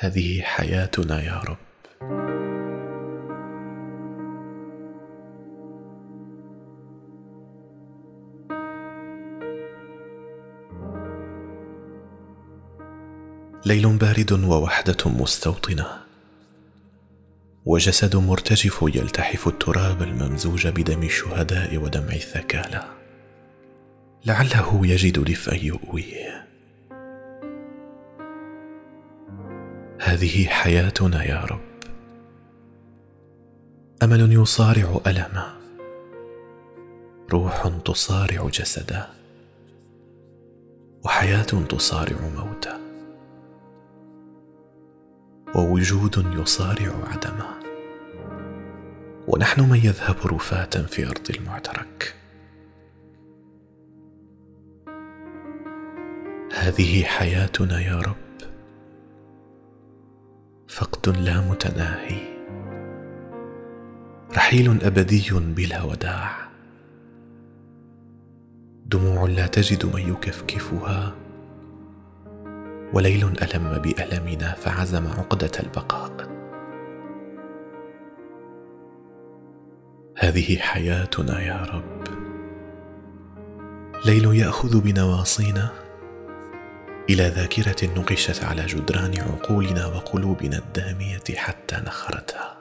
هذه حياتنا يا رب. ليل بارد ووحدة مستوطنة. وجسد مرتجف يلتحف التراب الممزوج بدم الشهداء ودمع الثكالى. لعله يجد دفئا يؤويه. هذه حياتنا يا رب. أمل يصارع ألما. روح تصارع جسدا. وحياة تصارع موتا. ووجود يصارع عدما. ونحن من يذهب رفاة في أرض المعترك. هذه حياتنا يا رب. لا متناهي. رحيل أبدي بلا وداع. دموع لا تجد من يكفكفها. وليل ألم بألمنا فعزم عقدة البقاء. هذه حياتنا يا رب. ليل يأخذ بنواصينا. إلى ذاكرة نقشت على جدران عقولنا وقلوبنا الداميه حتى نخرتها.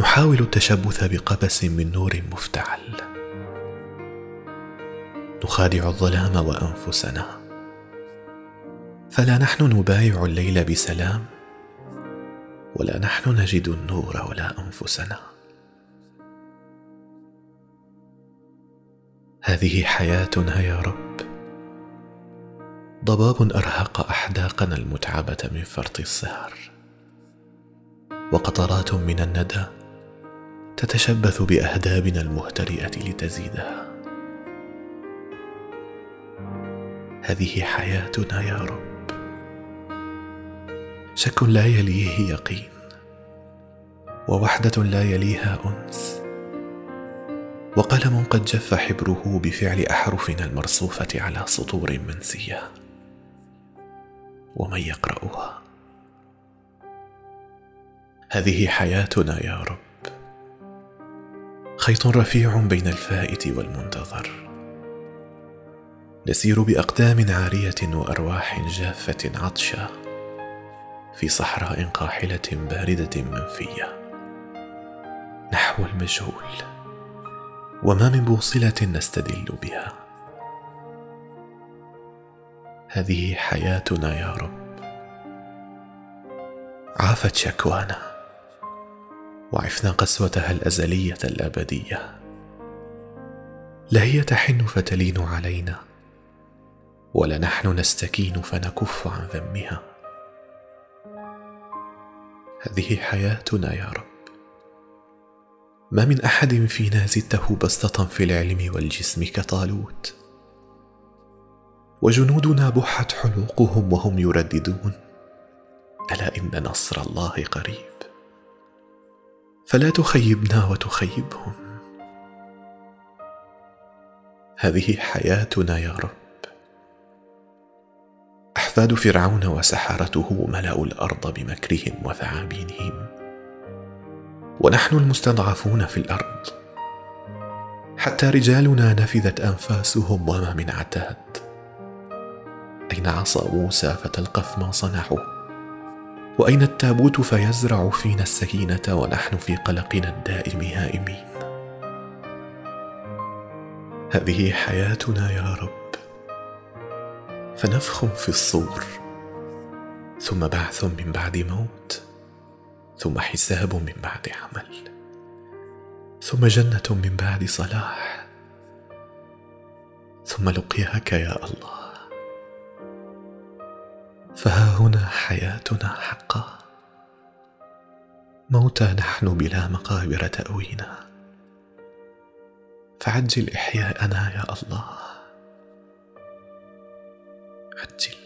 نحاول التشبث بقبس من نور مفتعل. نخادع الظلام وأنفسنا. فلا نحن نبايع الليل بسلام ولا نحن نجد النور ولا أنفسنا. هذه حياتنا يا رب. ضباب أرهق أحداقنا المتعبة من فرط السهر. وقطرات من الندى تتشبث بأهدابنا المهترئة لتزيدها. هذه حياتنا يا رب. شك لا يليه يقين ووحدة لا يليها أنس. وقلم قد جف حبره بفعل أحرفنا المرصوفة على سطور منسية. ومن يقرأها. هذه حياتنا يا رب. خيط رفيع بين الفائت والمنتظر. نسير بأقدام عارية وأرواح جافة عطشا في صحراء قاحلة باردة منفية. نحو المجهول. وما من بوصلة نستدل بها. هذه حياتنا يا رب. عافت شكوانا. وعفنا قسوتها الأزلية الأبدية. لا هي تحن فتلين علينا ولا نحن نستكين فنكف عن ذمها. هذه حياتنا يا رب. ما من أحد فينا زدته بسطة في العلم والجسم كطالوت. وجنودنا بحت حلوقهم وهم يرددون. ألا إن نصر الله قريب؟ فلا تخيبنا وتخيبهم. هذه حياتنا يا رب. أحفاد فرعون وسحرته ملأوا الأرض بمكرهم وثعابينهم. ونحن المستضعفون في الأرض. حتى رجالنا نفذت أنفاسهم وما من عتاد أين عصا موسى فتلقف ما صنعوا؟ وأين التابوت فيزرع فينا السكينة ونحن في قلقنا الدائم هائمين؟ هذه حياتنا يا رب. فنفخ في الصور. ثم بعث من بعد موت. ثم حساب من بعد عمل. ثم جنة من بعد صلاح. ثم لقياك يا الله. فها هنا حياتنا حقا. موتى نحن بلا مقابر تأوينا. فعجل إحياءنا يا الله. عجل.